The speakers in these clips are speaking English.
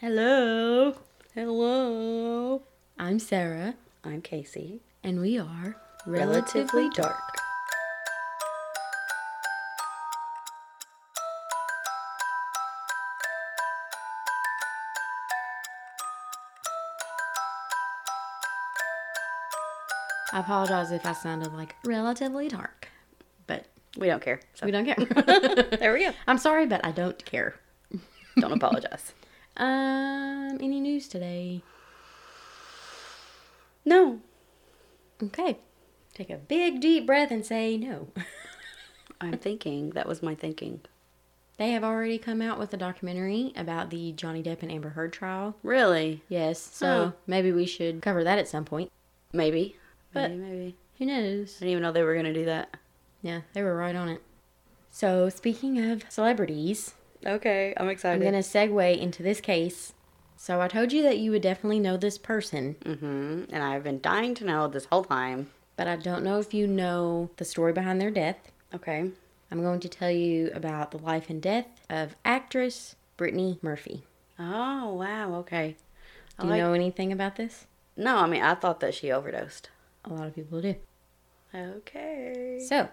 Hello. Hello. I'm Sarah, I'm Casey. and we are Relatively dark. I apologize if I sounded like relatively dark, but We don't care. So. we don't care. There we go. I'm sorry, but I don't care. Don't apologize. Um, any news today? No. Okay. Take a big deep breath and say no. I'm thinking. That was my thinking. They have already come out with a documentary about the Johnny Depp and Amber Heard trial. Really? Yes, so Huh. maybe we should cover that at some point. Maybe. But- maybe, maybe. Who knows? I didn't even know they were going to do that. Yeah, they were right on it. So, speaking of celebrities, Okay. I'm excited. I'm going to segue into this case. So, I told you that you would definitely know this person, hmm And I've been dying to know this whole time. but I don't know if you know the story behind their death. Okay. I'm going to tell you about the life and death of actress Brittany Murphy. Oh, wow. Okay. I Do you like- know anything about this? No, I mean, I thought that she overdosed. A lot of people do. Okay. So,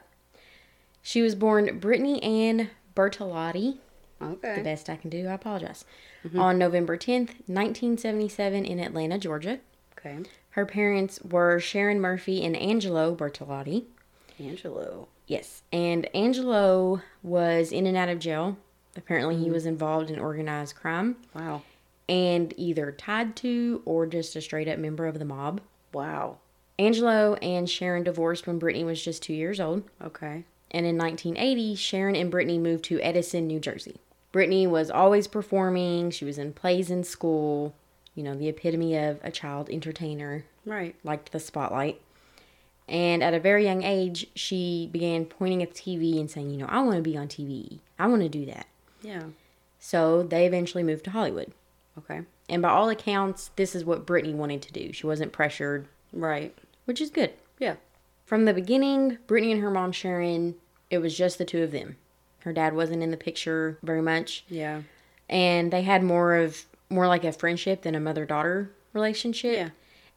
she was born Brittany Ann Bertolotti. The best I can do, I apologize. Mm-hmm. On November 10th, 1977, in Atlanta, Georgia. Okay. Her parents were Sharon Murphy and Angelo Bertolotti. Angelo. Yes, and Angelo was in and out of jail. Apparently, he mm-hmm. was involved in organized crime Wow. and either tied to or just a straight up member of the mob. Wow. Angelo and Sharon divorced when Brittany was just two years old. Okay. And in 1980, Sharon and Brittany moved to Edison, New Jersey. Brittany was always performing. She was in plays in school. You know, the epitome of a child entertainer. Right. Liked the spotlight. And at a very young age, she began pointing at the TV and saying, you know, I want to be on TV. I want to do that. Yeah. So they eventually moved to Hollywood. Okay. And by all accounts, this is what Brittany wanted to do. She wasn't pressured, Right. which is good. Yeah. From the beginning, Brittany and her mom Sharon, it was just the two of them. Her dad wasn't in the picture very much, Yeah. and they had more of more like a friendship than a mother-daughter relationship. Yeah.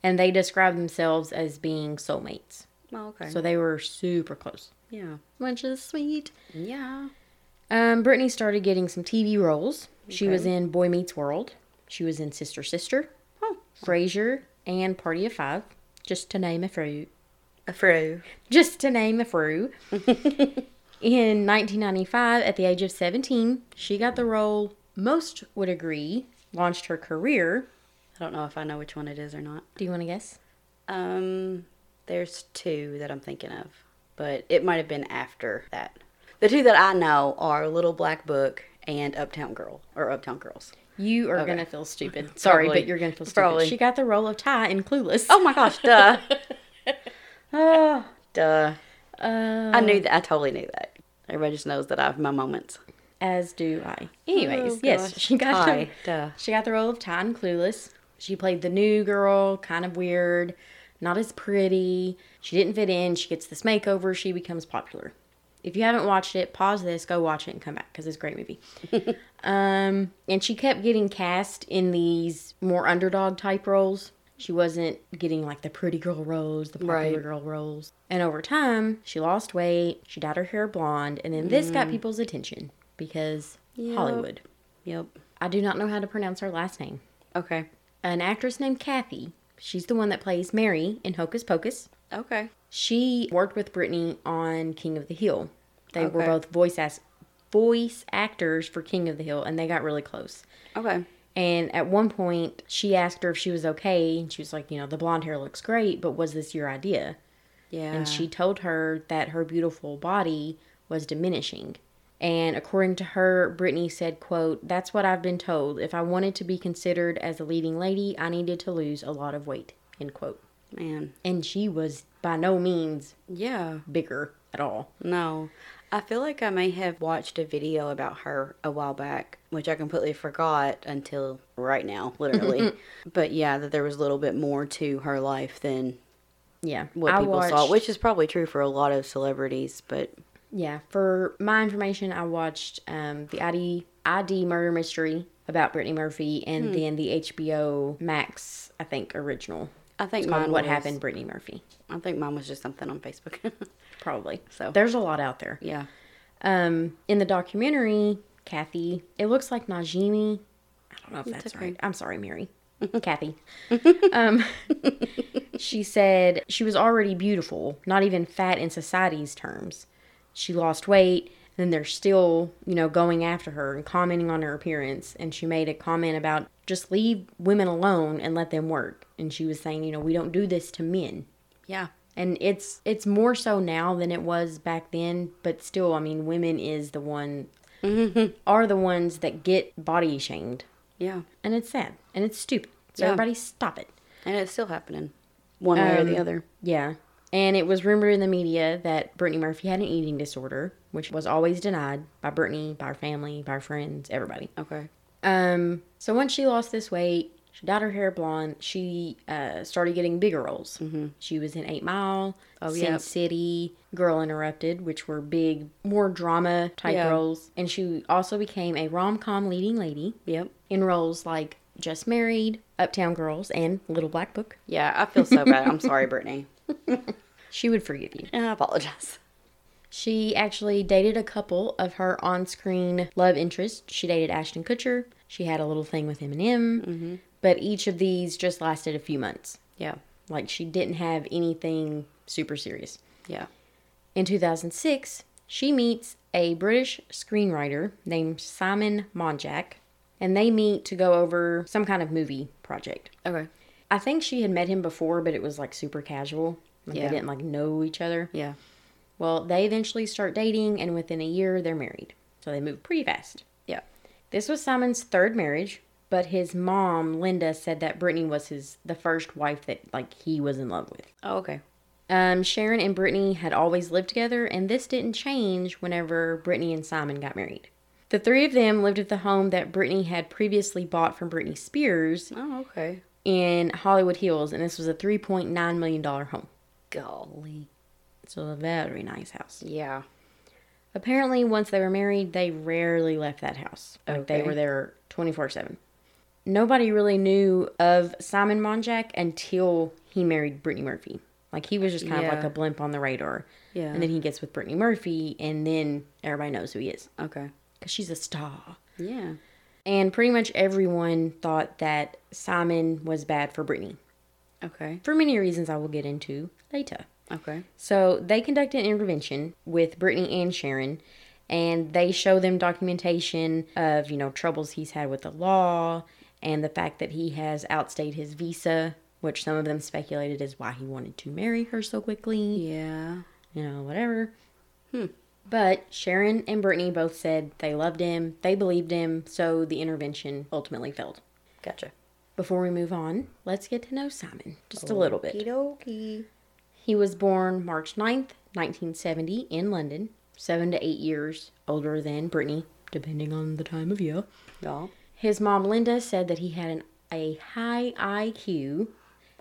And they described themselves as being soulmates. Oh, okay. So they were super close, yeah. which is sweet. Yeah. Um, Brittany started getting some TV roles. She was in Boy Meets World. She was in Sister Sister, Oh. Frasier, and Party of Five, just to name a few. A fro. just to name a few. In 1995, at the age of 17, she got the role most would agree launched her career. I don't know if I know which one it is or not. Do you want to guess? Um, there's two that I'm thinking of, but it might have been after that. The two that I know are Little Black Book and Uptown Girl or Uptown Girls. You are Okay. gonna feel stupid. Sorry, Probably. but you're gonna feel stupid. Probably. She got the role of Ty in Clueless. Oh my gosh, duh. oh, duh. uh, I knew that. I totally knew that. Everybody just knows that I have my moments. as do I. Anyways, Oh, yes, she got the, Ty, duh. She got the role of Ty in Clueless. She played the new girl, kind of weird, not as pretty. She didn't fit in. She gets this makeover. She becomes popular. If you haven't watched it, pause this, go watch it, and come back because it's a great movie. um, and she kept getting cast in these more underdog type roles. She wasn't getting like the pretty girl roles, the popular Right. girl roles. And over time, she lost weight. She dyed her hair blonde, and then this got mm. people's attention because Yep. Hollywood. Yep. I do not know how to pronounce her last name. Okay. An actress named Kathy. She's the one that plays Mary in Hocus Pocus. Okay. She worked with Brittany on King of the Hill. They were both voice as voice actors for King of the Hill, and they got really close. Okay. And at one point, she asked her if she was okay, and she was like, "You know, the blonde hair looks great, but was this your idea?" Yeah. and she told her that her beautiful body was diminishing. And according to her, Brittany said, quote, That's what I've been told. If I wanted to be considered as a leading lady, I needed to lose a lot of weight. End quote. Man. And she was by no means Yeah. bigger at all. No. I feel like I may have watched a video about her a while back, which I completely forgot until right now, literally. but yeah, that there was a little bit more to her life than Yeah. what I people saw, which is probably true for a lot of celebrities, but Yeah, for my information, I watched um, the ID ID murder mystery about Brittany Murphy, and then the HBO Max, I think, original. I think It's mine What was- Happened, Brittany Murphy. I think mine was just something on Facebook. Probably. So- there's a lot out there. yeah. Um, in the documentary, Kathy, it looks like Najimy. I don't know if that's okay. right. I'm sorry, Mary. Kathy. um, she said she was already beautiful, not even fat in society's terms. She lost weight, and they're still, you know, going after her and commenting on her appearance. And she made a comment about just leave women alone and let them work. And she was saying, you know, we don't do this to men Yeah. And it's it's more so now than it was back then but still i mean women is the one are the ones that get body shamed Yeah. and it's sad and it's stupid so Yeah. everybody stop it And it's still happening. One way or the Um, other. yeah and it was rumored in the media that brittany murphy had an eating disorder which was always denied by brittany by her family by her friends everybody Okay. um so once she lost this weight she dyed her hair blonde she uh, started getting bigger roles mm-hmm. she was in eight mile Oh, sin yep. city girl interrupted which were big more drama type Yeah. roles and she also became a rom-com leading lady Yep. in roles like just married uptown girls and little black book Yeah, I feel so bad. I'm sorry, Brittany. she would forgive you I apologize. She actually dated a couple of her on-screen love interests. She dated Ashton Kutcher. She had a little thing with Eminem, but each of these just lasted a few months. Yeah. Like she didn't have anything super serious. Yeah. In 2006, she meets a British screenwriter named Simon Monjack, and they meet to go over some kind of movie project. Okay. I think she had met him before, but it was like super casual. Like Yeah. they didn't like know each other. Yeah. Well, they eventually start dating, and within a year, they're married. So they move pretty fast. Yeah. This was Simon's third marriage, but his mom, Linda, said that Brittany was his the first wife that like he was in love with. Oh, okay. Um, Sharon and Brittany had always lived together, and this didn't change whenever Brittany and Simon got married. The three of them lived at the home that Brittany had previously bought from Britney Spears Oh, okay. in Hollywood Hills, and this was a $3.9 million home. Golly. So a very nice house. Yeah. Apparently, once they were married, they rarely left that house. Like they were there 24 7. Nobody really knew of Simon Monjack until he married Brittany Murphy. Like he was just kind of like a blimp on the radar. Yeah. And then he gets with Brittany Murphy, and then everybody knows who he is Okay. because she's a star. Yeah. And pretty much everyone thought that Simon was bad for Brittany Okay. for many reasons I will get into later. Okay. So they conduct an intervention with Brittany and Sharon, and they show them documentation of, you know, troubles he's had with the law and the fact that he has outstayed his visa, which some of them speculated is why he wanted to marry her so quickly, Yeah. you know, whatever. Hmm. But Sharon and Brittany both said they loved him, they believed him, so the intervention ultimately failed. Gotcha. Before we move on, let's get to know Simon just a little bit. Okie He was born March 9th, 1970, in London, seven to eight years older than Brittany, depending on the time of year. Y'all. His mom, Linda, said that he had an, a high IQ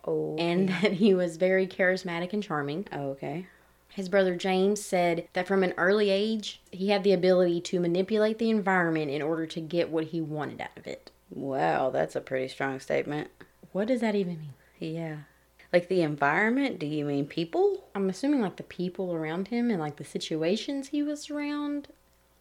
Oh. and that he was very charismatic and charming. Oh, okay. His brother James said that from an early age, he had the ability to manipulate the environment in order to get what he wanted out of it. Wow, that's a pretty strong statement. What does that even mean? Yeah. Like the environment? Do you mean people? I'm assuming like the people around him and like the situations he was around.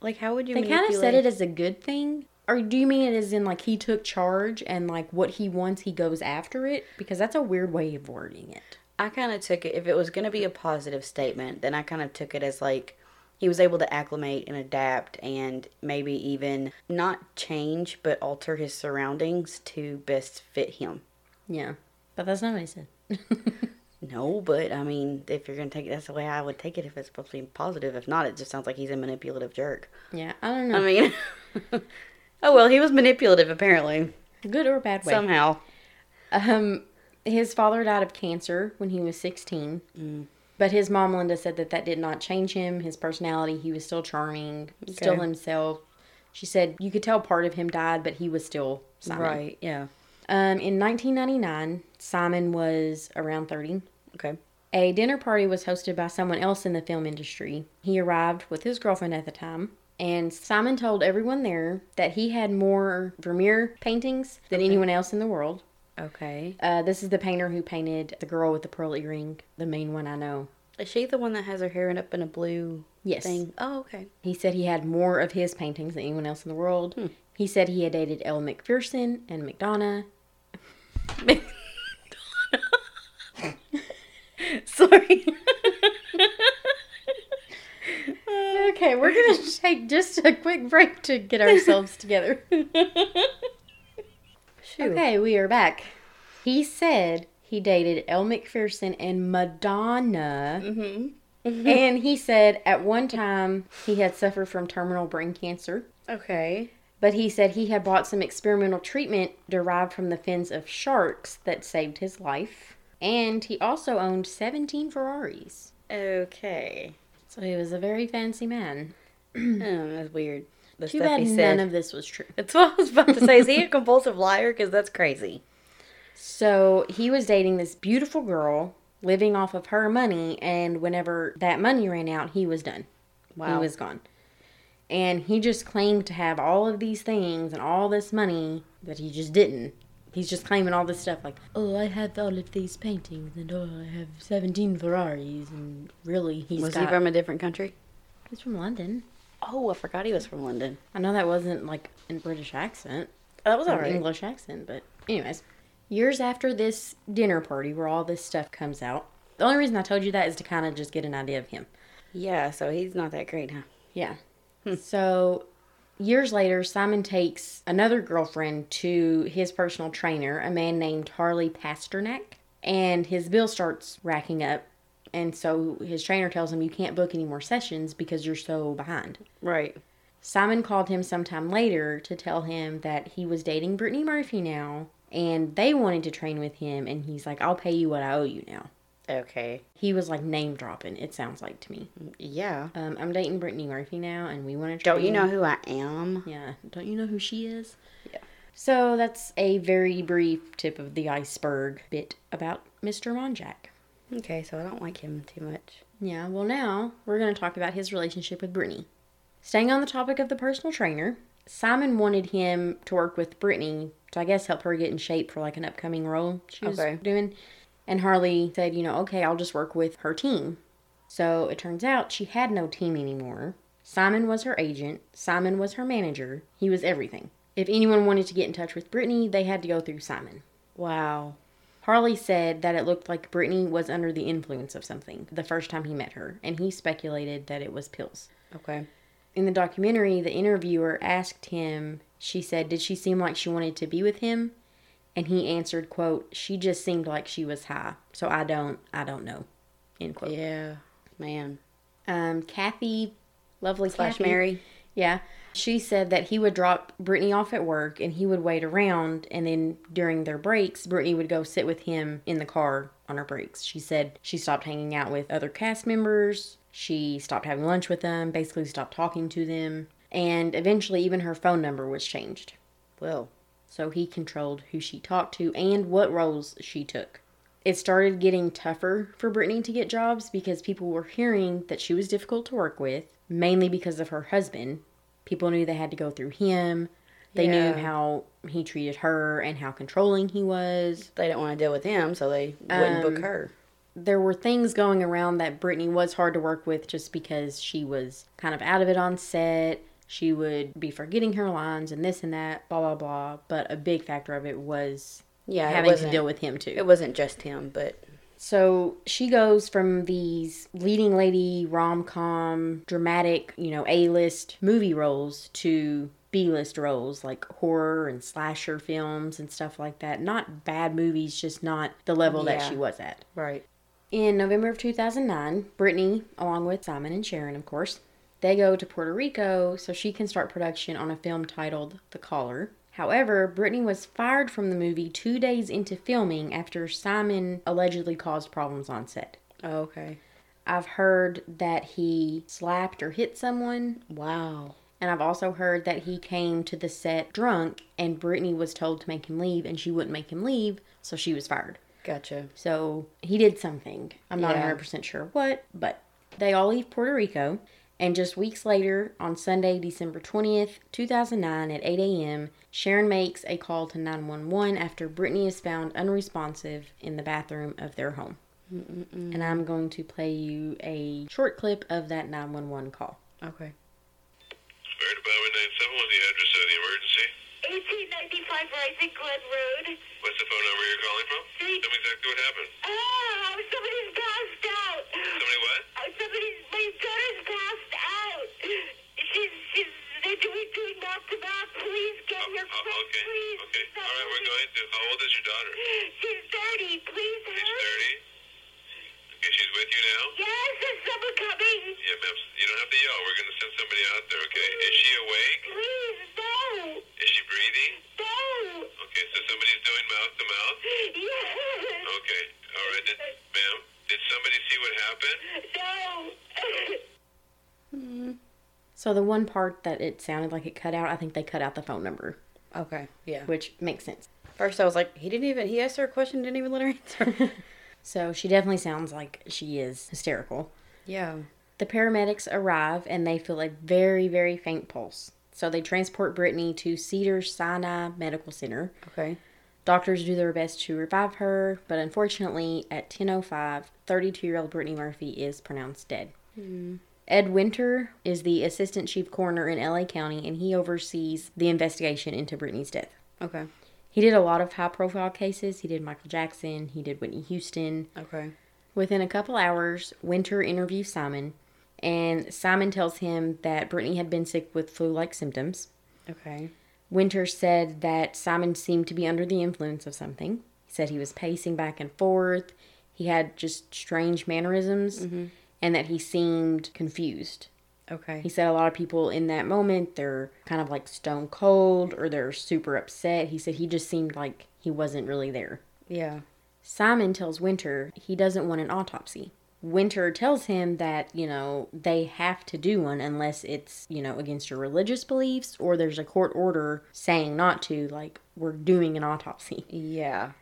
Like how would you They kind of said it as a good thing. Or do you mean it as in like he took charge and like what he wants he goes after it? Because that's a weird way of wording it. I kind of took it, if it was going to be a positive statement, then I kind of took it as like he was able to acclimate and adapt and maybe even not change, but alter his surroundings to best fit him. Yeah. But that's not what he said. No, but I mean, if you're going to take it, that's the way I would take it if it's supposed to be positive. If not, it just sounds like he's a manipulative jerk. yeah, I don't know. I mean, oh well, he was manipulative apparently. Good or bad way. Somehow. Um, his father died of cancer when he was 16. But his mom, Linda, said that that did not change him, his personality. He was still charming, still himself. She said you could tell part of him died, but he was still Simon. Right, yeah. Um, in 1999, Simon was around 30. Okay. A dinner party was hosted by someone else in the film industry. He arrived with his girlfriend at the time. And Simon told everyone there that he had more Vermeer paintings than anyone else in the world. Okay. Uh, this is the painter who painted the girl with the pearl earring, the main one I know. Is she the one that has her hair up in a blue Yes. thing? Oh, okay. He said he had more of his paintings than anyone else in the world. He said he had dated Elle Macpherson and McDonough. McDonough. Sorry. Okay, we're gonna take just a quick break to get ourselves together. Okay, we are back. He said he dated Elle Macpherson and Madonna. Mm-hmm. and he said at one time he had suffered from terminal brain cancer. Okay. But he said he had bought some experimental treatment derived from the fins of sharks that saved his life. And he also owned 17 Ferraris. Okay. So he was a very fancy man. Um, oh, that's weird. The Too bad none of this was true. That's what I was about to say. Is he a compulsive liar? Because that's crazy. So he was dating this beautiful girl, living off of her money, and whenever that money ran out, he was done. Wow. He was gone. And he just claimed to have all of these things and all this money, that he just didn't. He's just claiming all this stuff like, oh, I have all of these paintings, and oh, I have 17 Ferraris, and really, he's was got... he from a different country? He's from London. Oh, I forgot he was from London. I know that wasn't like in British accent. That was an alright. English accent, but anyways. Years after this dinner party where all this stuff comes out, the only reason I told you that is to kind of just get an idea of him. Yeah, so he's not that great, huh? Yeah. Hmm. So years later, Simon takes another girlfriend to his personal trainer, a man named Harley Pasternak, and his bill starts racking up. And so his trainer tells him, You can't book any more sessions because you're so behind. Right. Simon called him sometime later to tell him that he was dating Brittany Murphy now and they wanted to train with him. And he's like, I'll pay you what I owe you now. Okay. He was like name dropping, it sounds like to me. Yeah. Um, I'm dating Brittany Murphy now and we want to. Don't you know who I am? Yeah. Don't you know who she is? Yeah. So that's a very brief tip of the iceberg bit about Mr. Monjack. Okay, so I don't like him too much. Yeah, well, now we're going to talk about his relationship with Brittany. Staying on the topic of the personal trainer, Simon wanted him to work with Brittany to, I guess, help her get in shape for like an upcoming role she was Okay. doing. And Harley said, you know, okay, I'll just work with her team. So it turns out she had no team anymore. Simon was her agent, Simon was her manager, he was everything. If anyone wanted to get in touch with Brittany, they had to go through Simon. Wow. Harley said that it looked like Brittany was under the influence of something the first time he met her, and he speculated that it was pills. Okay. In the documentary, the interviewer asked him, she said, Did she seem like she wanted to be with him? And he answered, quote, She just seemed like she was high. So I don't I don't know. End quote. Yeah. Man. Um, Kathy, lovely Slash Kathy, Mary. Yeah. She said that he would drop Brittany off at work and he would wait around and then during their breaks, Brittany would go sit with him in the car on her breaks. She said she stopped hanging out with other cast members. She stopped having lunch with them, basically stopped talking to them, and eventually even her phone number was changed. Well. So he controlled who she talked to and what roles she took. It started getting tougher for Brittany to get jobs because people were hearing that she was difficult to work with, mainly because of her husband. People knew they had to go through him. They Yeah. knew how he treated her and how controlling he was. They didn't want to deal with him, so they wouldn't book Um, her. There were things going around that Brittany was hard to work with just because she was kind of out of it on set. She would be forgetting her lines and this and that, blah, blah, blah. But a big factor of it was Yeah, having to deal with him too. It wasn't just him, but So she goes from these leading lady rom com, dramatic, you know, A list movie roles to B list roles like horror and slasher films and stuff like that. Not bad movies, just not the level that she was at. right. In November of 2009, Brittany, along with Simon and Sharon, of course, they go to Puerto Rico so she can start production on a film titled The Caller. However, Brittany was fired from the movie two days into filming after Simon allegedly caused problems on set. Oh, okay. I've heard that he slapped or hit someone, Wow. and I've also heard that he came to the set drunk and Brittany was told to make him leave and she wouldn't make him leave, so she was fired. Gotcha. So he did something. I'm not Yeah. 100% sure what, but they all leave Puerto Rico. And just weeks later, on Sunday, December 20th, 2009, at 8 a.m., Sharon makes a call to 911 after Brittany is found unresponsive in the bathroom of their home. Mm-mm-mm. And I'm going to play you a short clip of that 911 call. Okay. Fire Department 97, what's the address of the emergency? 1895 Rising Glen Road. What's the phone number you're calling from? Three. Tell me exactly what happened. Oh, somebody's passed out. Somebody what? Uh, somebody's, my daughter's passed out. She's, she's, they're doing, doing mouth to mouth. Please get Oh, here oh, okay, please. okay. All right, we're going to. How old is your daughter? She's 30. Please She's hurry. 30. Okay, she's with you now? Yes, there's someone coming. Yeah, ma'am. You don't have to yell. We're going to send somebody out there, okay? Is she awake? Please, no. Is she breathing? No. Okay, so somebody's doing mouth to mouth? Yes. Okay, all right. Did, ma'am, did somebody see what happened? No. So the one part that it sounded like it cut out, I think they cut out the phone number, Okay. Yeah. which makes sense. First, I was like, he didn't even. He asked her a question, didn't even let her answer. So she definitely sounds like she is hysterical. yeah. The paramedics arrive and they feel a very, very faint pulse. So they transport Brittany to Cedar Sinai Medical Center. Okay. Doctors do their best to revive her, but unfortunately, at 10:05, 32-year-old Brittany Murphy is pronounced dead. Hmm. Ed Winter is the assistant chief coroner in LA County, and he oversees the investigation into Brittany's death. Okay. He did a lot of high-profile cases. He did Michael Jackson. He did Whitney Houston. Okay. Within a couple hours, Winter interviews Simon, and Simon tells him that Brittany had been sick with flu-like symptoms. Okay. Winter said that Simon seemed to be under the influence of something. He said he was pacing back and forth. He had just strange mannerisms mm-hmm. And that he seemed confused. Okay. He said a lot of people in that moment, they're kind of like stone cold or they're super upset. He said he just seemed like he wasn't really there. yeah. Simon tells Winter he doesn't want an autopsy. Winter tells him that, you know, they have to do one unless it's, you know, against your religious beliefs or there's a court order saying not to, like, we're doing an autopsy. Yeah.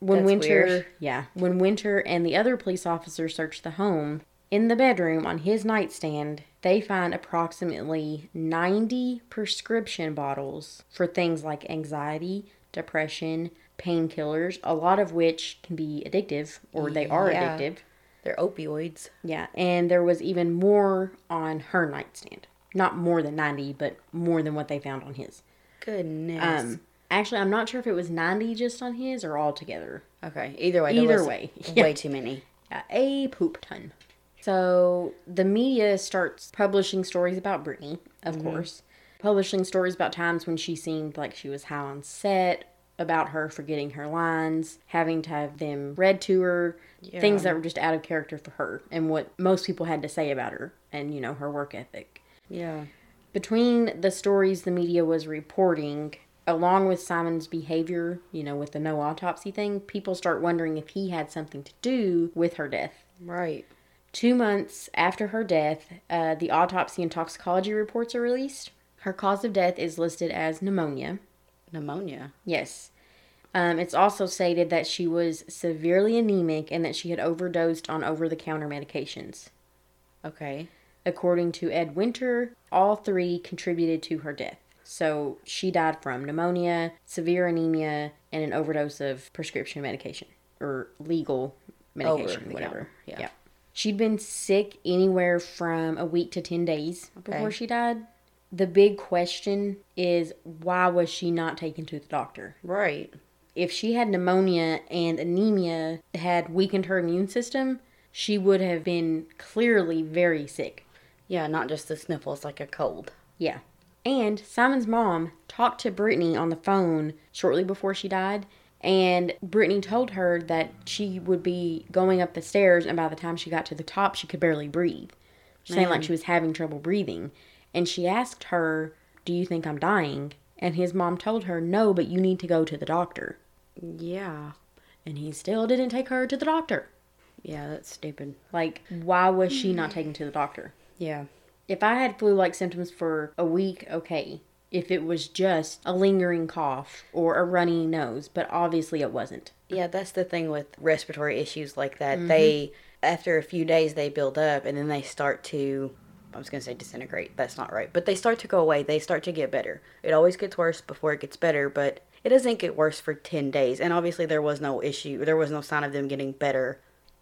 When That's Winter, weird. yeah, when Winter and the other police officer search the home, in the bedroom on his nightstand, they find approximately 90 prescription bottles for things like anxiety, depression, painkillers, a lot of which can be addictive or they are Yeah. addictive. They're opioids. Yeah, and there was even more on her nightstand. Not more than 90, but more than what they found on his. Goodness. Um, actually, I'm not sure if it was 90 just on his or all together. okay. Either way. either way. Way too many. Yeah, a poop ton. So the media starts publishing stories about Brittany, of mm-hmm. course, publishing stories about times when she seemed like she was high on set, about her forgetting her lines, having to have them read to her, things that were just out of character for her and what most people had to say about her and, you know, her work ethic. Yeah. Between the stories the media was reporting, along with Simon's behavior, you know, with the no autopsy thing, people start wondering if he had something to do with her death. Right. Two months after her death, uh, the autopsy and toxicology reports are released. Her cause of death is listed as pneumonia. Pneumonia. Yes. Um, it's also stated that she was severely anemic and that she had overdosed on over the counter medications. Okay. According to Ed Winter, all three contributed to her death. So she died from pneumonia, severe anemia, and an overdose of prescription medication or legal medication, Over whatever. counter, yeah. She'd been sick anywhere from a week to 10 days before she died. The big question is why was she not taken to the doctor? Right. If she had pneumonia and anemia had weakened her immune system, she would have been clearly very sick. Yeah, not just the sniffles like a cold. Yeah. And Simon's mom talked to Brittany on the phone shortly before she died, and Brittany told her that she would be going up the stairs, and by the time she got to the top, she could barely breathe. Saying like she was having trouble breathing. And she asked her, Do you think I'm dying? And his mom told her, No, but you need to go to the doctor. Yeah. And he still didn't take her to the doctor. Yeah, that's stupid. Like, why was she not taken to the doctor? Yeah. If I had flu like symptoms for a week, okay. If it was just a lingering cough or a runny nose, but obviously it wasn't. Yeah, that's the thing with respiratory issues like that. Mm-hmm. They after a few days they build up and then they start to I was going to say disintegrate. That's not right. But they start to go away. They start to get better. It always gets worse before it gets better, but it doesn't get worse for 10 days. And obviously, there was no issue. There was no sign of them getting better.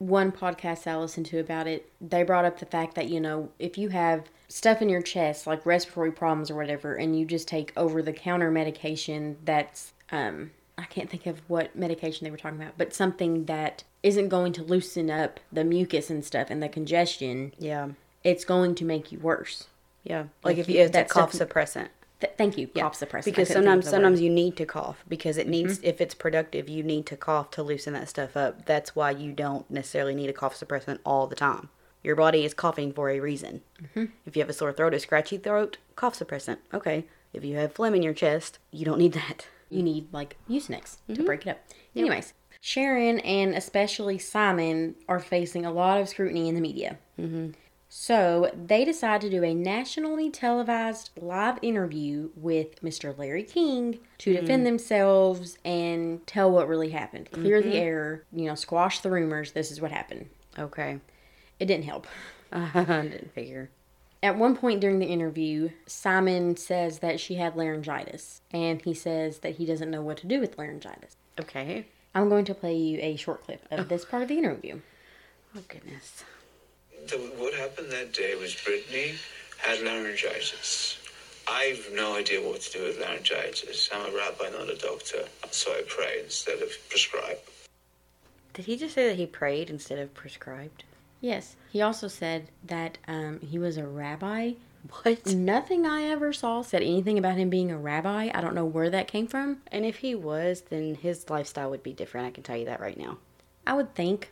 One podcast I listened to about it, they brought up the fact that, you know, if you have stuff in your chest, like respiratory problems or whatever, and you just take over the counter medication that's, um, I can't think of what medication they were talking about, but something that isn't going to loosen up the mucus and stuff and the congestion, Yeah. it's going to make you worse. Yeah. Like Like, if you- it's a that cough stuff- suppressant. Th- thank you, Yeah. cough suppressant. Because I couldn't think of sometimes sometimes word. you need to cough because it needs mm-hmm. if it's productive you need to cough to loosen that stuff up. That's why you don't necessarily need a cough suppressant all the time. Your body is coughing for a reason. Mm-hmm. If you have a sore throat, a scratchy throat, cough suppressant. Okay. If you have phlegm in your chest, you don't need that. you need like Mucinex to mm-hmm. break it up. Anyways, Sharon and especially Simon are facing a lot of scrutiny in the media. Mm-hmm. So they decide to do a nationally televised live interview with Mr. Larry King to hmm. defend themselves and tell what really happened, clear the mm-hmm. air, you know, squash the rumors. This is what happened. Okay. It didn't help. I didn't figure. At one point during the interview, Simon says that she had laryngitis, and he says that he doesn't know what to do with laryngitis. Okay. I'm going to play you a short clip of oh. this part of the interview. Oh goodness. The, what happened that day was Brittany had laryngitis. I've no idea what to do with laryngitis. I'm a rabbi, not a doctor, so I pray instead of prescribe. Did he just say that he prayed instead of prescribed? Yes, he also said that um, he was a rabbi. What? Nothing I ever saw said anything about him being a rabbi. I don't know where that came from. And if he was, then his lifestyle would be different. I can tell you that right now. I would think.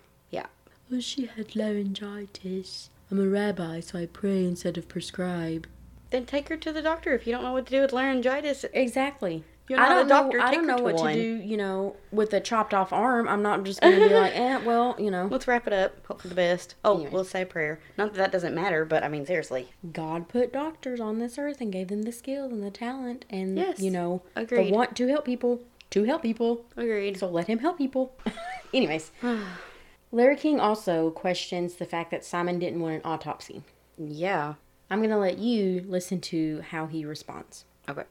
Well, she had laryngitis. I'm a rabbi, so I pray instead of prescribe. Then take her to the doctor if you don't know what to do with laryngitis. Exactly. You're I not a don't doctor, Know, I don't know to what one. to do. You know, with a chopped off arm, I'm not just going to be like, eh, well, you know, Let's wrap it up. Hope for the best. Oh, Anyways. we'll say a prayer. Not that that doesn't matter, but I mean, seriously. God put doctors on this earth and gave them the skill and the talent and Yes, you know agreed. the want to help people to help people. Agreed. So let him help people. Anyways, Larry King also questions the fact that Simon didn't want an autopsy. Yeah. I'm gonna let you listen to how he responds. Okay.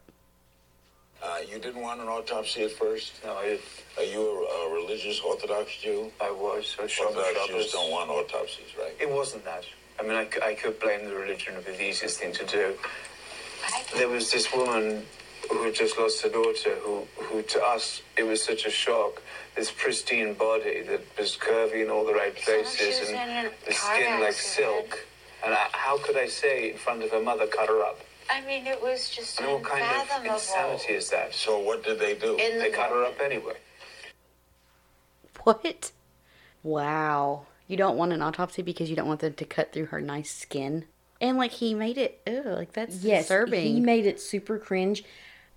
Uh, you didn't want an autopsy at first? No, I, Are you a, a religious Orthodox Jew? I was. I shot the Orthodox Jews don't want autopsies, right? It wasn't that. I mean, I could blame the religion of the easiest thing to do. There was this woman who had just lost her daughter, who, who to us, it was such a shock. This pristine body that was curvy in all the right Sounds like places was and the car skin like accident. silk. And I, how could I say in front of her mother, cut her up? I mean, it was just I mean, what kind of unfathomable. insanity is that? So what did they do? In They the cut her up anyway. What? Wow. You don't want an autopsy because you don't want them to cut through her nice skin. And like he made it, ew, like that's Yes, disturbing. he made it super cringe.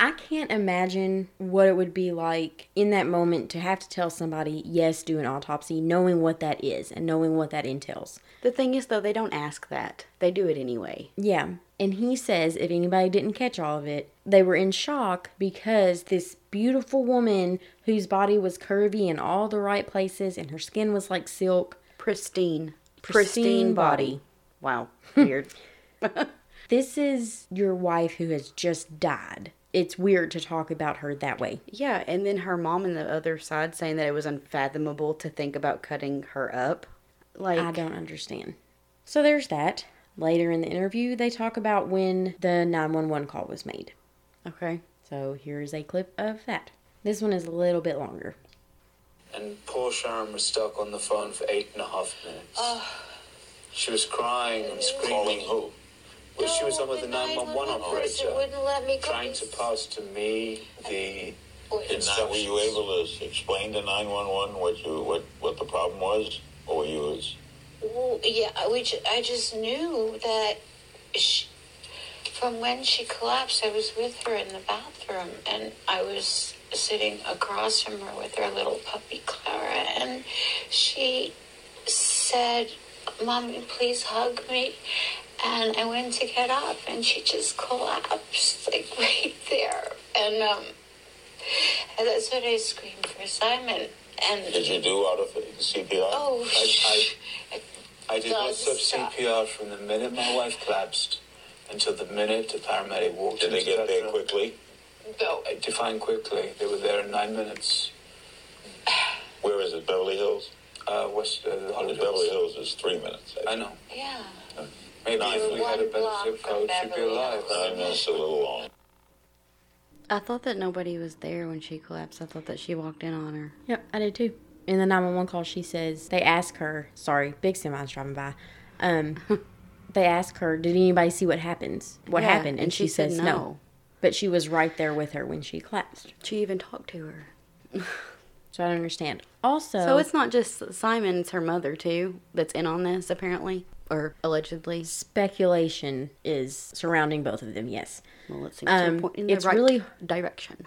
I can't imagine what it would be like in that moment to have to tell somebody, yes, do an autopsy, knowing what that is and knowing what that entails. the thing is, though, they don't ask that. They do it anyway. Yeah. And he says if anybody didn't catch all of it, they were in shock because this beautiful woman whose body was curvy in all the right places and her skin was like silk, Pristine. Pristine body. Wow. Weird. this is your wife who has just died. It's weird to talk about her that way. yeah, and then her mom on the other side saying that it was unfathomable to think about cutting her up. Like, I don't understand. So there's that. Later in the interview, they talk about when the 911 call was made. okay. So here's a clip of that. This one is a little bit longer. And poor Sharon was stuck on the phone for eight and a half minutes. She was crying and Calling screaming. who? Well, she was No, on with the the 911 911 operator, wouldn't let me trying to pass to me the Did not, were you able to explain to 911 what you what what the problem was, or were you was Well, yeah, we ju- I just knew that she, from when she collapsed, I was with her in the bathroom, and I was sitting across from her with her little puppy Clara, and she said, "Mommy, please hug me." And I went to get up, and she just collapsed like right there, and um, and that's when I screamed for Simon, and did you do out of CPR? oh, I, I, I did not Does stop stop. CPR from the minute my wife collapsed until the minute the paramedic walked in. Did they into get that there room. quickly? No. I define quickly. They were there in nine minutes. Where is it? Beverly Hills? Uh, West, uh, Hollywood Beverly Hills. Hills is three minutes. I know. Yeah. Maybe Nine if we had a better zip code, she'd be alive. Hills. Nine minutes a little long. I thought that nobody was there when she collapsed. I thought that she walked in on her. Yep, I did too. In the 911 call, she says, they ask her, sorry, big semi's driving by. Um, they ask her, did anybody see what happens? What Yeah, happened? And, she, said says no. But she was right there with her when she collapsed. She even talked to her. So I don't understand. Also, So it's not just Simon, it's her mother too that's in on this apparently or allegedly. speculation is surrounding both of them, yes. Well, let's see. Um, in the it's right really- direction.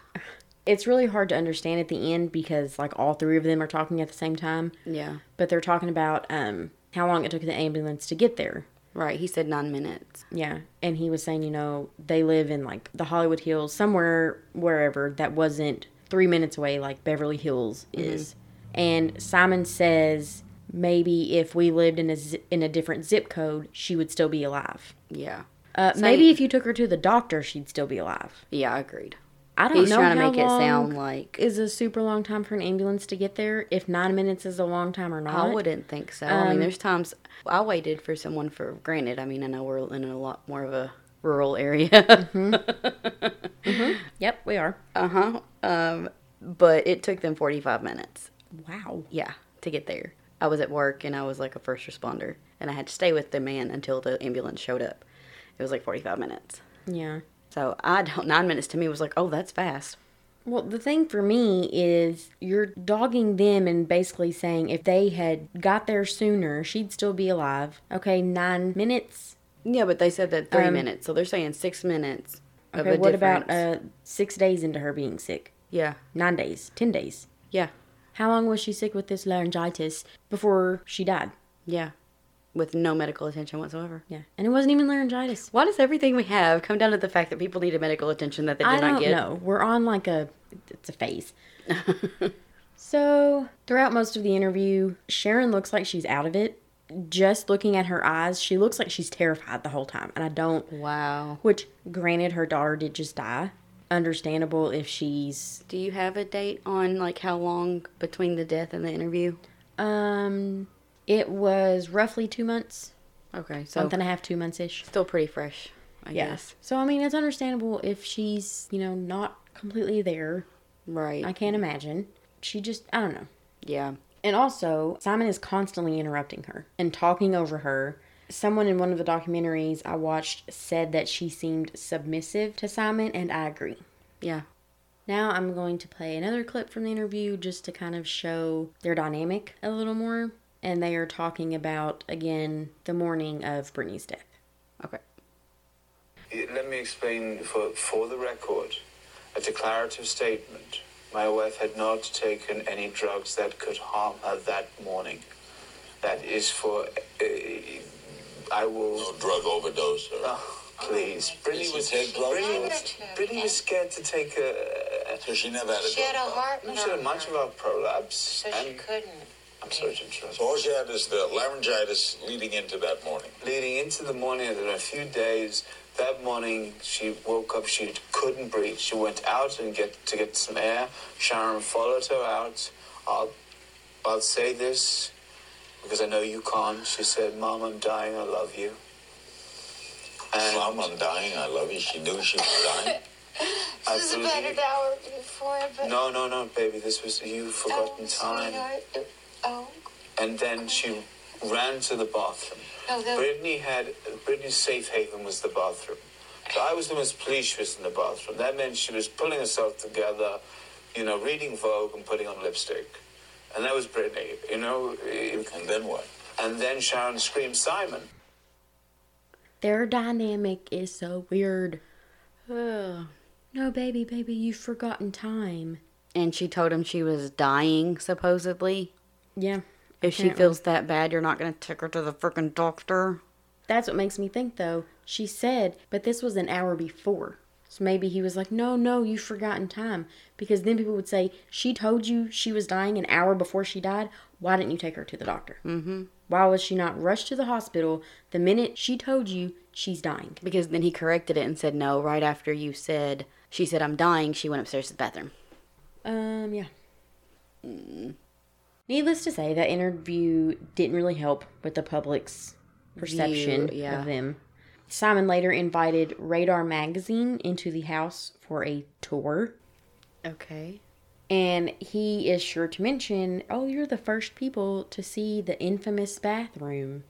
It's really hard to understand at the end because, like, all three of them are talking at the same time. Yeah, But they're talking about um, how long it took the ambulance to get there. right. He said nine minutes. Yeah, and he was saying, you know, they live in like the Hollywood Hills, somewhere wherever that wasn't three minutes away, like Beverly Hills is. And Simon says maybe if we lived in a in a different zip code, she would still be alive. Yeah, Uh, Say- maybe if you took her to the doctor, she'd still be alive. yeah, I agreed. I don't He's know trying to make it sound like is a super long time for an ambulance to get there. If nine minutes is a long time or not, I wouldn't think so. I mean, Um, there's times I waited for someone for granted. I mean, I know we're in a lot more of a rural area. Yep, we are. uh huh. Um, but it took them 45 minutes. Wow. Yeah, to get there. I was at work and I was like a first responder, and I had to stay with the man until the ambulance showed up. It was like 45 minutes. Yeah. So I don't. Nine minutes to me was like, oh, that's fast. Well, the thing for me is you're dogging them and basically saying if they had got there sooner, she'd still be alive. Okay, nine minutes. Yeah, but they said that three Um, minutes, so they're saying six minutes. Of Okay, a what about uh six days into her being sick? Yeah, Nine days, ten days. yeah, How long was she sick with this laryngitis before she died? yeah, with no medical attention whatsoever. Yeah, and it wasn't even laryngitis. Why does everything we have come down to the fact that people needed medical attention that they did I not don't get? know. We're on like a it's a phase. so throughout most of the interview, Sharon looks like she's out of it. Just looking at her eyes, she looks like she's terrified the whole time, and I don't. Wow. Which, granted, her daughter did just die. Understandable if she's Do you have a date on like how long between the death and the interview? um. It was roughly two months, Okay, so month and a half, two months ish. still pretty fresh, I guess. So I mean, it's understandable if she's you know not completely there. Right. I can't imagine. She just I don't know. yeah. And also, Simon is constantly interrupting her and talking over her. Someone in one of the documentaries I watched said that she seemed submissive to Simon, and I agree. Yeah. Now I'm going to play another clip from the interview just to kind of show their dynamic a little more. And they are talking about, again, the morning of Brittany's death. Okay. Let me explain for, for the record a declarative statement. My wife had not taken any drugs that could harm her that morning. That is for. Uh, I will. No drug overdose or Oh, please. Brittany Did she was, take drugs? Brittany was, Brittany was scared to take a. so she never had a She had a heart No, she had much of murmur, our prolapse. so she couldn't. I'm sorry to interrupt. So all she had is the laryngitis leading into that morning. leading into the morning and in a few days that morning she woke up she couldn't breathe she went out and get to get some air sharon followed her out i'll i'll say this because i know you can't she said mom i'm dying i love you and Mom, I'm dying. I love you. She knew she was dying. I This is about believe- an hour before, but. no no no baby this was you oh, forgotten time sweetheart. Oh, and then she ran to the bathroom no, the, Brittany had Brittany's safe haven was the bathroom. So I was the most pleased she was in the bathroom. That meant she was pulling herself together, you know, reading Vogue and putting on lipstick. And that was Brittany, you know. And then what? And then Sharon screamed Simon. Their dynamic is so weird. Ugh. No, baby, baby, you've forgotten time. And she told him she was dying, supposedly. Yeah. If she feels that bad, you're not going to take her to the freaking doctor. That's what makes me think, though. She said, but this was an hour before. So maybe he was like, no, no, you've forgotten time. Because then people would say, she told you she was dying an hour before she died. Why didn't you take her to the doctor? Mm-hmm. Why was she not rushed to the hospital the minute she told you she's dying? Because then he corrected it and said no. Right after you said she said I'm dying, she went upstairs to the bathroom. Um, yeah. Needless to say, that interview didn't really help with the public's perception View, yeah. of them. Simon later invited Radar Magazine into the house for a tour. Okay. And he is sure to mention, oh, you're the first people to see the infamous bathroom.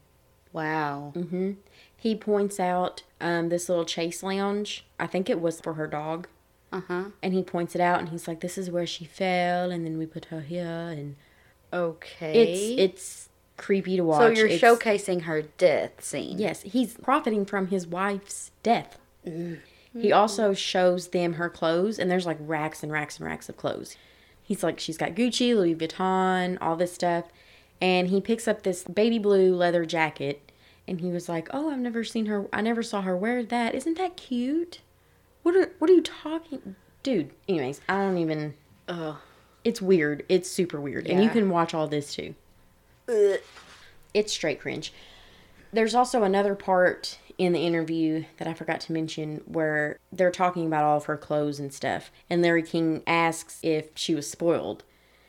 Wow. Mm-hmm. He points out um, this little chase lounge. I think it was for her dog. Uh huh. And he points it out and he's like, this is where she fell. And then we put her here. And Okay. it's it's creepy to watch. so you're It's- showcasing her death scene. Yes, he's profiting from his wife's death. Mm-hmm. He also shows them her clothes, and there's like racks and racks and racks of clothes. He's like, she's got Gucci, Louis Vuitton, all this stuff. And he picks up this baby blue leather jacket, and he was like, "Oh, I've never seen her. I never saw her wear that. Isn't that cute? What are What are you talking, dude? Anyways, I don't even. Ugh. It's weird. It's super weird, and you can watch all this too it's straight cringe. There's also another part in the interview that I forgot to mention where they're talking about all of her clothes and stuff. And Larry King asks if she was spoiled.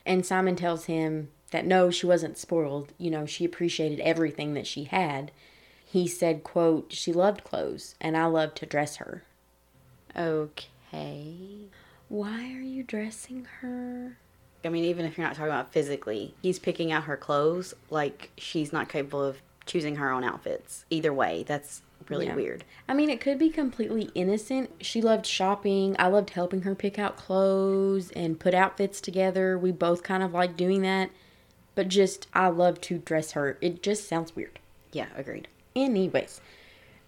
And Simon tells him that no, she wasn't spoiled. You know, she appreciated everything that she had. He said, quote, she loved clothes and I loved to dress her. Okay. Why are you dressing her? I mean, even if you're not talking about physically, he's picking out her clothes like she's not capable of choosing her own outfits. Either way, that's really Yeah. weird. I mean, it could be completely innocent. She loved shopping. I loved helping her pick out clothes and put outfits together. We both kind of like doing that. But just, I love to dress her. It just sounds weird. Yeah, agreed. Anyways,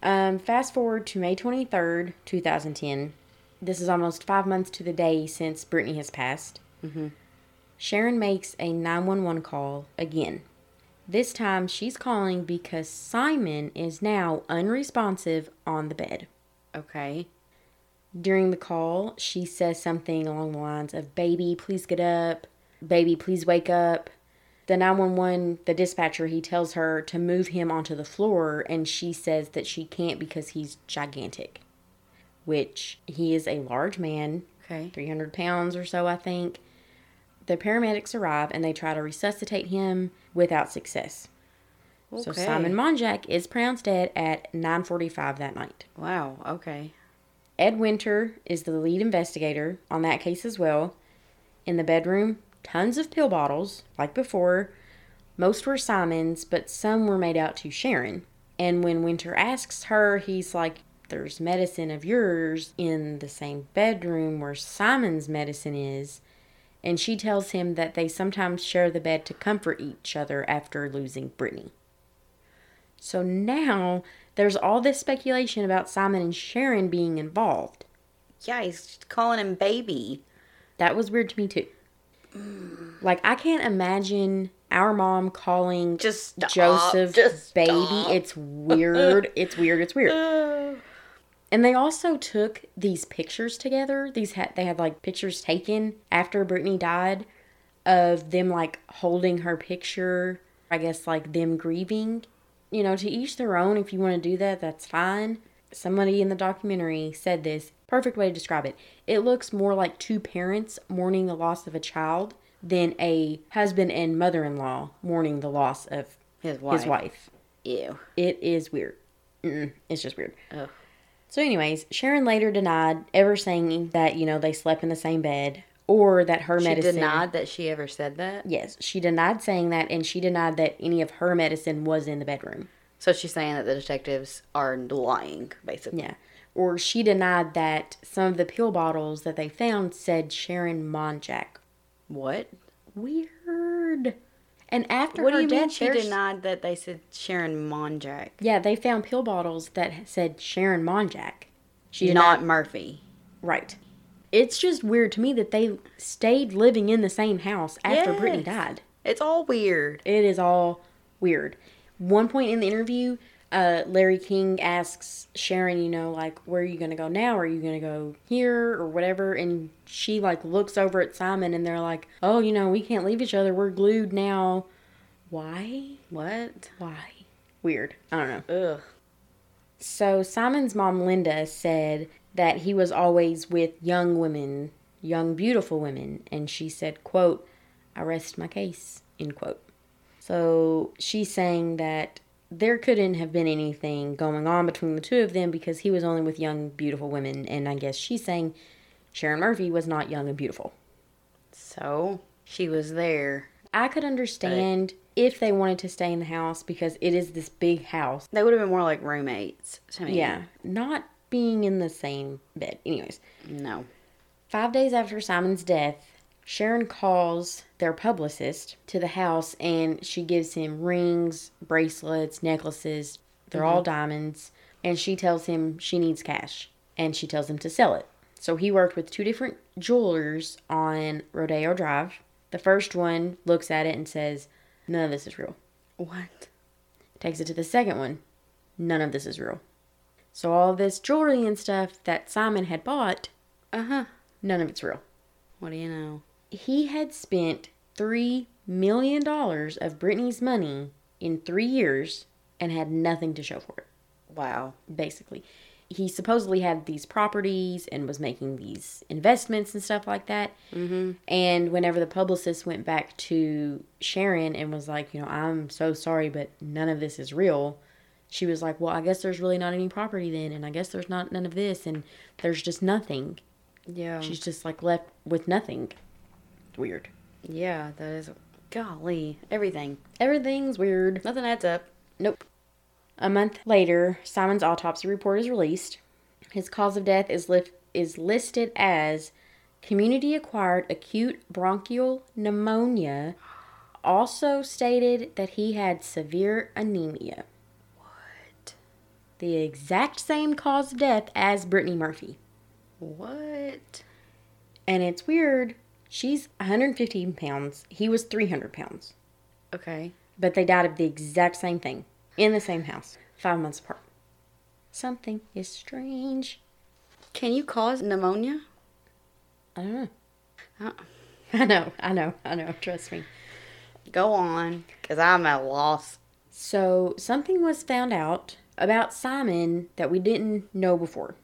um, fast forward to May 23rd, 2010. This is almost five months to the day since Brittany has passed. Sharon makes a 911 call again. This time she's calling because Simon is now unresponsive on the bed. Okay. During the call, she says something along the lines of, Baby, please get up. Baby, please wake up. The 911, the dispatcher, he tells her to move him onto the floor, and she says that she can't because he's gigantic. Which he is a large man, Okay. 300 pounds or so, I think. The paramedics arrive and they try to resuscitate him without success. So Simon Monjack is pronounced dead at 9:45 that night. Wow. Okay. Ed Winter is the lead investigator on that case as well. In the bedroom, tons of pill bottles, like before. Most were Simon's, but some were made out to Sharon. And when Winter asks her, he's like, There's medicine of yours in the same bedroom where Simon's medicine is. And she tells him that they sometimes share the bed to comfort each other after losing Brittany. So now there's all this speculation about Simon and Sharon being involved. Yeah, he's calling him baby. That was weird to me too. Like I can't imagine our mom calling Just stop, Joseph just baby. stop. It's weird. it's weird. It's weird. And they also took these pictures together. These had they had like pictures taken after Brittany died of them like holding her picture. I guess like them grieving. You know, to each their own. If you want to do that, that's fine. Somebody in the documentary said this. Perfect way to describe it. It looks more like two parents mourning the loss of a child than a husband and mother-in-law mourning the loss of His wife. his wife. Ew. It is weird. Mm-mm, it's just weird. Ugh. So, anyways, Sharon later denied ever saying that you know they slept in the same bed or that her She medicine. denied that she ever said that. Yes, she denied saying that, and she denied that any of her medicine was in the bedroom. So she's saying that the detectives are lying, basically. Yeah, or she denied that some of the pill bottles that they found said Sharon Monjack. What? Weird. And after What her do you mean she there's- denied that they said Sharon Monjack? Yeah, they found pill bottles that said Sharon Monjack. She denied Not Murphy. Right. It's just weird to me that they stayed living in the same house after Brittany died. It's all weird. It is all weird. One point in the interview, uh, Larry King asks Sharon, you know, like, where are you going to go now? Are you going to go here or whatever? And she, like, looks over at Simon and they're like, oh, you know, we can't leave each other. We're glued now. Why? What? Why? Weird. I don't know. Ugh. So Simon's mom, Linda, said that he was always with young women, young beautiful women, and she said, "quote I rest my case." End quote. So she's saying that there couldn't have been anything going on between the two of them because he was only with young, beautiful women, and I guess she's saying Sharon Murphy was not young and beautiful. So she was there. I could understand if they wanted to stay in the house because it is this big house. They would have been more like roommates to me. Yeah, not being in the same bed. Anyways, No. Five days after Simon's death, Sharon calls their publicist to the house and she gives him rings, bracelets, necklaces. They're all diamonds. And she tells him she needs cash and she tells him to sell it. So he worked with two different jewelers on Rodeo Drive. The first one looks at it and says, None of this is real. What? Takes it to the second one. None of this is real. So all this jewelry and stuff that Simon had bought, Uh huh. none of it's real. What do you know? He had spent three million dollars of Brittany's money in three years and had nothing to show for it. Wow. Basically, he supposedly had these properties and was making these investments and stuff like that. Mm-hmm. And whenever the publicist went back to Sharon and was like, you know, I'm so sorry, but none of this is real. She was like, well, I guess there's really not any property then, and I guess there's not none of this, and there's just nothing. Yeah. She's just like left with nothing. Weird. yeah, that is. Golly. Everything. Everything's weird. Nothing adds up. Nope. A month later, Simon's autopsy report is released. His cause of death is lif- is listed as community acquired acute bronchial pneumonia. Also stated that he had severe anemia. What? The exact same cause of death as Brittany Murphy. What? And it's weird. She's 115 pounds. He was 300 pounds. Okay. But they died of the exact same thing in the same house, five months apart. Something is strange. Can you cause pneumonia? I don't know. Uh, I know, I know, I know. Trust me. go on, because I'm at a loss. So, something was found out about Simon that we didn't know before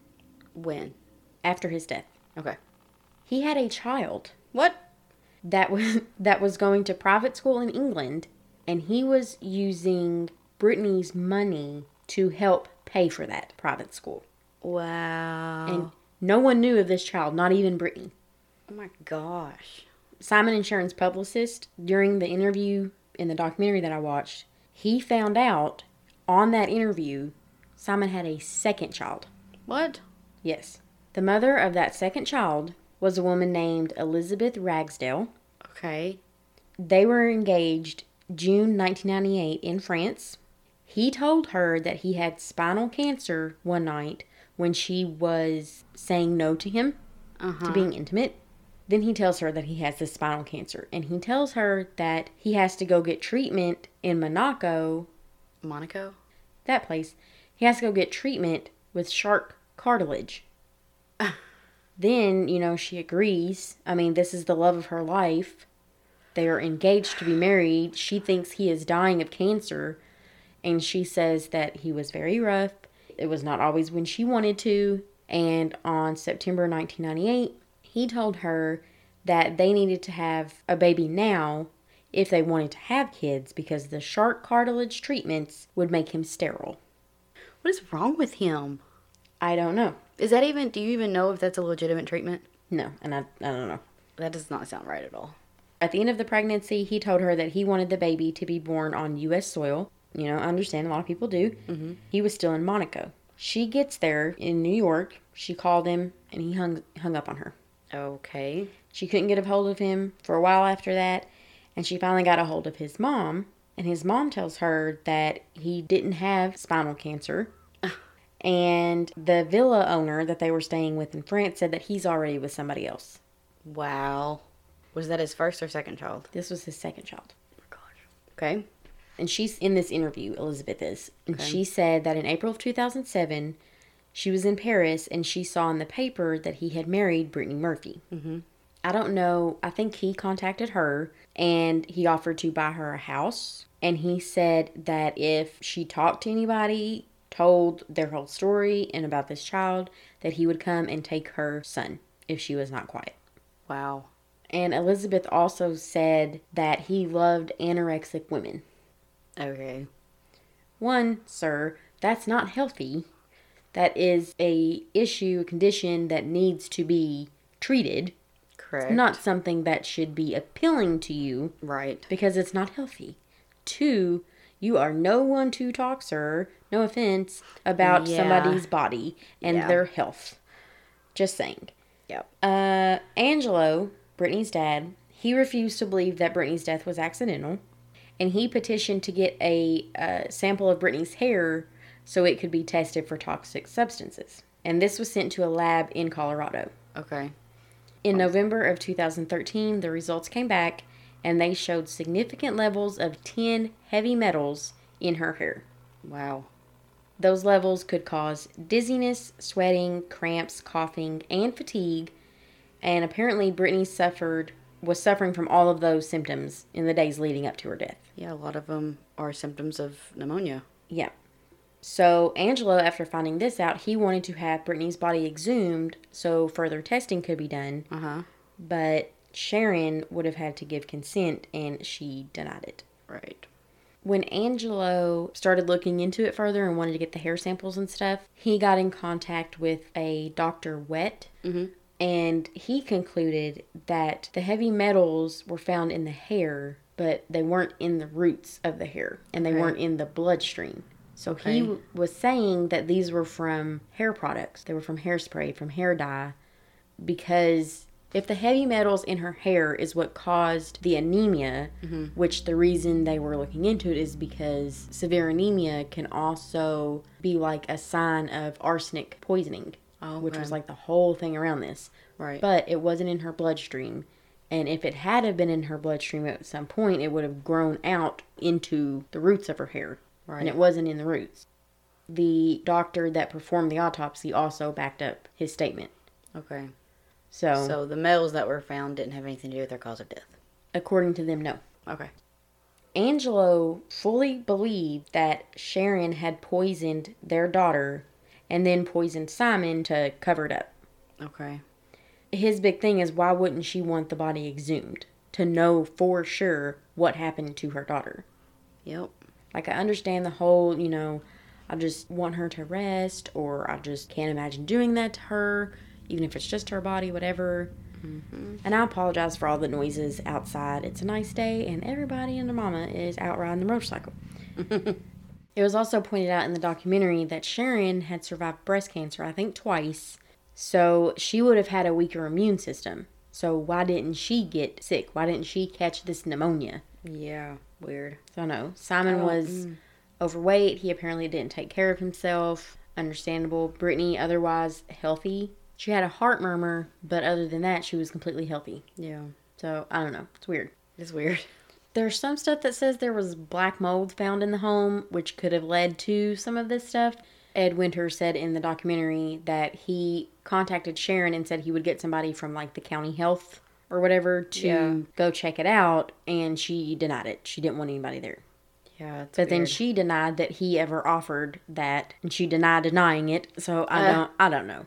When? after his death. Okay. He had a child What? that was that was going to private school in England and he was using Brittany's money to help pay for that private school. Wow. And no one knew of this child, not even Brittany. oh my gosh. Simon Insurance publicist, during the interview in the documentary that I watched, he found out on that interview Simon had a second child. What? Yes. The mother of that second child was a woman named Elizabeth Ragsdale. Okay. They were engaged June 1998 in France. He told her that he had spinal cancer one night when she was saying no to him Uh-huh. to being intimate. Then he tells her that he has this spinal cancer and he tells her that he has to go get treatment in Monaco, Monaco? that place. He has to go get treatment with shark cartilage. then, you know, she agrees. I mean, this is the love of her life. They are engaged to be married. She thinks he is dying of cancer. And she says that he was very rough. It was not always when she wanted to. And on September 1998, he told her that they needed to have a baby now if they wanted to have kids because the shark cartilage treatments would make him sterile. What is wrong with him? I don't know. Is that even, do you even know if that's a legitimate treatment? No, and I, I don't know. That does not sound right at all. At the end of the pregnancy, he told her that he wanted the baby to be born on U.S. soil. You know, I understand a lot of people do. Mm-hmm. He was still in Monaco. She gets there in New York. She called him, and he hung hung up on her. Okay. She couldn't get a hold of him for a while after that, and she finally got a hold of his mom. And his mom tells her that he didn't have spinal cancer. And the villa owner that they were staying with in France said that he's already with somebody else. Wow. Was that his first or second child? This was his second child. Oh my gosh. Okay. And she's in this interview, Elizabeth is. And she said that in April of 2007, she was in Paris and she saw in the paper that he had married Brittany Murphy. Mm-hmm. I don't know. I think he contacted her and he offered to buy her a house And he said that if she talked to anybody, told their whole story and about this child, that he would come and take her son if she was not quiet. Wow. And Elizabeth also said that he loved anorexic women. Okay. One, sir, that's not healthy. That is a issue, a condition that needs to be treated. Correct. Not something that should be appealing to you right. because it's not healthy. Two, you are no one to talk, sir, no offense, about Yeah. somebody's body and Yeah. their health. Just saying. Yep. Uh, Angelo, Brittany's dad, he refused to believe that Brittany's death was accidental, and he petitioned to get a uh, sample of Brittany's hair so it could be tested for toxic substances. And this was sent to a lab in Colorado. Okay. In November of 2013, the results came back and they showed significant levels of 10 heavy metals in her hair. Wow. Those levels could cause dizziness, sweating, cramps, coughing, and fatigue. And apparently, Brittany suffered was suffering from all of those symptoms in the days leading up to her death. Yeah, a lot of them are symptoms of pneumonia. Yeah. So Angelo, after finding this out, he wanted to have Brittany's body exhumed so further testing could be done. Uh huh. But Sharon would have had to give consent, and she denied it. Right. when Angelo started looking into it further and wanted to get the hair samples and stuff, he got in contact with a Dr. Wet. Mhm. And he concluded that the heavy metals were found in the hair, but they weren't in the roots of the hair and they weren't in the bloodstream. So Okay. he w- was saying that these were from hair products. They were from hairspray, from hair dye, because if the heavy metals in her hair is what caused the anemia, mm-hmm. which the reason they were looking into it is because severe anemia can also be like a sign of arsenic poisoning, Oh, which was like the whole thing around this. Right. But it wasn't in her bloodstream. And if it had have been in her bloodstream at some point, it would have grown out into the roots of her hair. Right. And it wasn't in the roots. The doctor that performed the autopsy also backed up his statement. okay. So, So the metals that were found didn't have anything to do with their cause of death. according to them, no. Okay. Angelo fully believed that Sharon had poisoned their daughter and then poisoned Simon to cover it up. Okay. His big thing is why wouldn't she want the body exhumed to know for sure what happened to her daughter? Yep. Like, I understand the whole, you know, I just want her to rest, or I just can't imagine doing that to her, even if it's just her body, whatever. Mm-hmm. And I apologize for all the noises outside. It's a nice day, and everybody and their mama is out riding the motorcycle. it was also pointed out in the documentary that Sharon had survived breast cancer, I think twice, so she would have had a weaker immune system. So, why didn't she get sick? Why didn't she catch this pneumonia? Yeah. Weird. So no, Simon Oh, was mm. overweight. He apparently didn't take care of himself. Understandable. Brittany, otherwise healthy. She had a heart murmur, but other than that, she was completely healthy. Yeah. So I don't know. It's weird. It's weird. There's some stuff that says there was black mold found in the home, which could have led to some of this stuff. Ed Winter said in the documentary that he contacted Sharon and said he would get somebody from like the county health or whatever to Yeah. go check it out, and she denied it. She didn't want anybody there. Yeah. It's But then she denied that he ever offered that, and she denied denying it. So I Uh. don't, I don't know.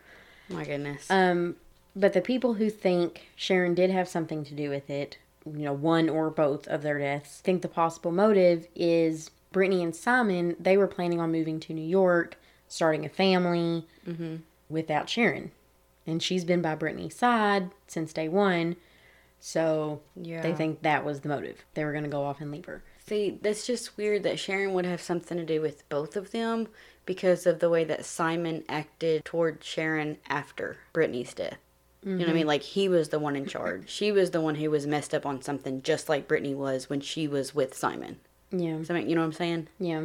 My goodness. Um, but the people who think Sharon did have something to do with it, you know, one or both of their deaths, think the possible motive is Brittany and Simon. They were planning on moving to New York, starting a family without Sharon, and she's been by Brittany's side since day one. So yeah. they think that was the motive. They were going to go off and leave her. See, that's just weird that Sharon would have something to do with both of them because of the way that Simon acted toward Sharon after Brittany's death. You know what I mean? Mm-hmm. Like he was the one in charge. she was the one who was messed up on something, just like Brittany was when she was with Simon. Yeah, So, you know what I'm saying? yeah.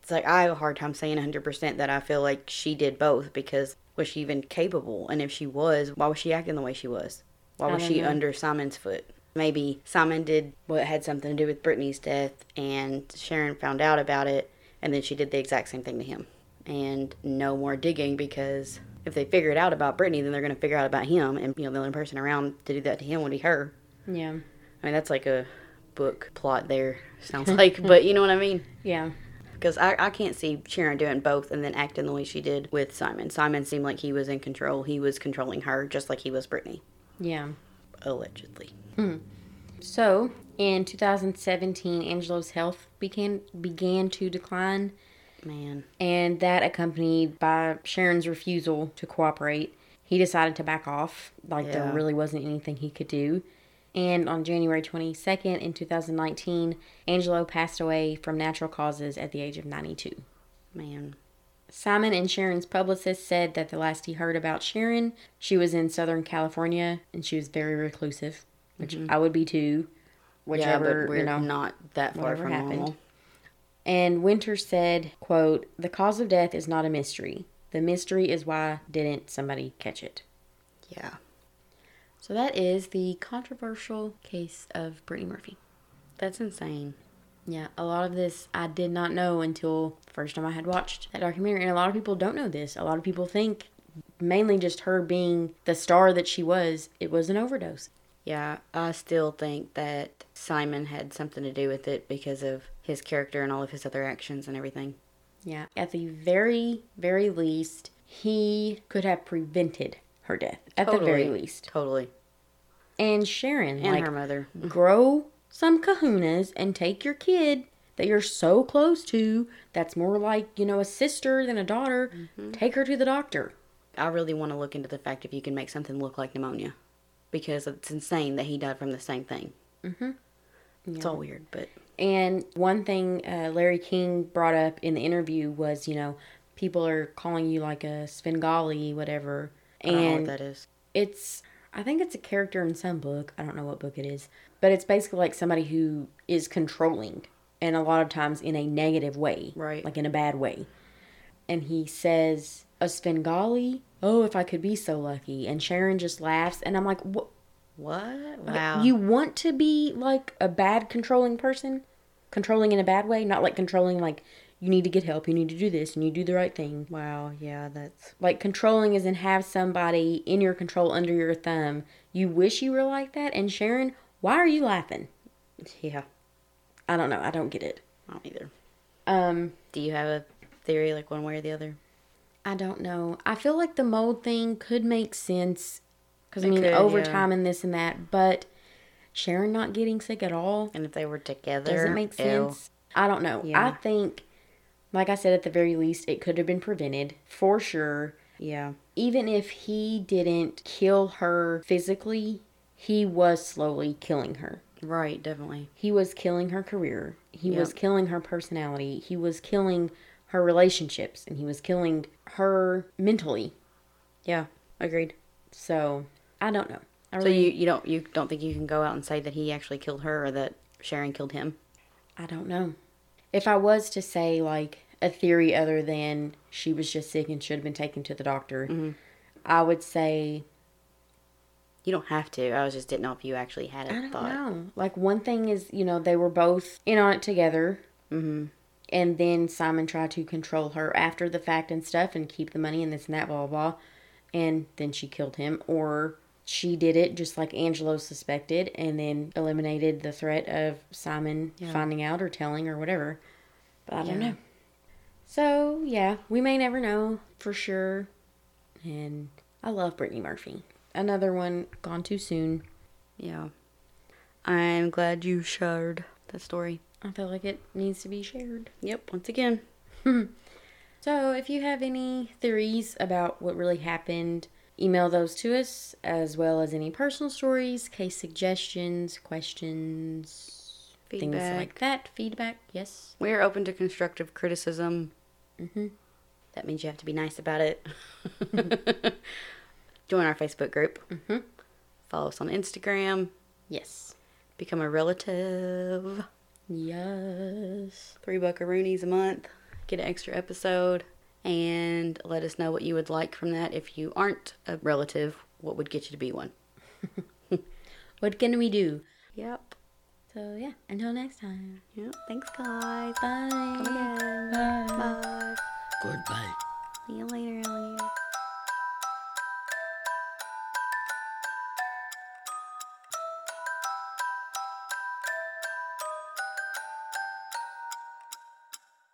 It's like I have a hard time saying 100% that I feel like she did both because was she even capable? And if she was, why was she acting the way she was? Why was she know. under Simon's foot? Maybe Simon did what had something to do with Brittany's death and Sharon found out about it and then she did the exact same thing to him. And no more digging because if they figure it out about Brittany, then they're going to figure out about him. And, you know, the only person around to do that to him would be her. Yeah. I mean, that's like a book plot there. Sounds like, but you know what I mean. Yeah. Because I, I can't see Sharon doing both and then acting the way she did with Simon. Simon seemed like he was in control. He was controlling her just like he was Brittany, Yeah. allegedly. Hmm. So, in 2017, Angelo's health began began to decline, Man. and that accompanied by Sharon's refusal to cooperate. He decided to back off, like there really wasn't anything he could do. And on January 22nd in 2019, Angelo passed away from natural causes at the age of 92. Man. Simon and Sharon's publicist said that the last he heard about Sharon, she was in Southern California and she was very reclusive, which mm-hmm. I would be too. Whichever, yeah, but we're you know. not that far from happened. normal. And Winter said, quote, The cause of death is not a mystery. The mystery is why didn't somebody catch it? Yeah. So that is the controversial case of Brittany Murphy. That's insane. Yeah, a lot of this I did not know until the first time I had watched that documentary. And a lot of people don't know this. A lot of people think, mainly just her being the star that she was, it was an overdose. Yeah, I still think that Simon had something to do with it because of his character and all of his other actions and everything. Yeah, at the very, very least, he could have prevented her death. At the very least. Totally. And Sharon, And like, her mother. grow some kahunas and take your kid that you're so close to that's more like you know a sister than a daughter mm-hmm. take her to the doctor I really want to look into the fact if you can make something look like pneumonia. Because it's insane that he died from the same thing. Mm-hmm. It's all weird, but and one thing uh, larry king brought up in the interview was you know people are calling you like a svengali whatever I don't know and what that is. it's i think it's a character in some book i don't know what book it is but it's basically like somebody who is controlling and a lot of times in a negative way Right. like in a bad way and he says a svengali oh if i could be so lucky and sharon just laughs and i'm like what What? like, Wow. you want to be like a bad controlling person controlling in a bad way not like controlling like you need to get help you need to do this and you do the right thing Wow, yeah, that's like controlling is in have somebody in your control under your thumb. You wish you were like that. And Sharon, why are you laughing? yeah. I don't know. I don't get it. I don't either. Um, Do you have a theory, like one way or the other? I don't know. I feel like the mold thing could make sense because I mean could, overtime and this and that, but Sharon not getting sick at all And if they were together, doesn't make ew. sense. I don't know. I think, like I said, at the very least, it could have been prevented for sure. Yeah, even if he didn't kill her physically, he was slowly killing her. right, definitely. He was killing her career. He was killing her personality. He was killing her relationships and he was killing her mentally. Yeah, agreed. So, I don't know. I So really, you you don't you don't think you can go out and say that he actually killed her or that Sharon killed him? I don't know. If I was to say like a theory other than she was just sick and should have been taken to the doctor, Mm-hmm. I would say You don't have to. I was just didn't know if you actually had a I don't thought. know. Like one thing is, you know, they were both in on it together, Mm-hmm. And then Simon tried to control her after the fact and stuff, and keep the money and this and that, blah blah, blah. and then she killed him, or she did it just like Angelo suspected, and then eliminated the threat of Simon finding out or telling or whatever. But I don't Yeah. know. So yeah, we may never know for sure. And I love Brittany Murphy. Another one gone too soon. Yeah. I'm glad you shared that story. I feel like it needs to be shared. Yep, once again. So, if you have any theories about what really happened, email those to us, as well as any personal stories, case suggestions, questions, things like that. Feedback, yes. We're open to constructive criticism. Mhm. That means you have to be nice about it. Join our Facebook group. Mhm. Follow us on Instagram. Yes. Become a relative. Yes. Three buckaroonies a month. Get an extra episode. And let us know what you would like from that. If you aren't a relative, what would get you to be one? What can we do? Yep. So, yeah, until next time. Yep. Thanks, guys. Bye. Come again. Bye. Bye. Goodbye. See you later, alligator.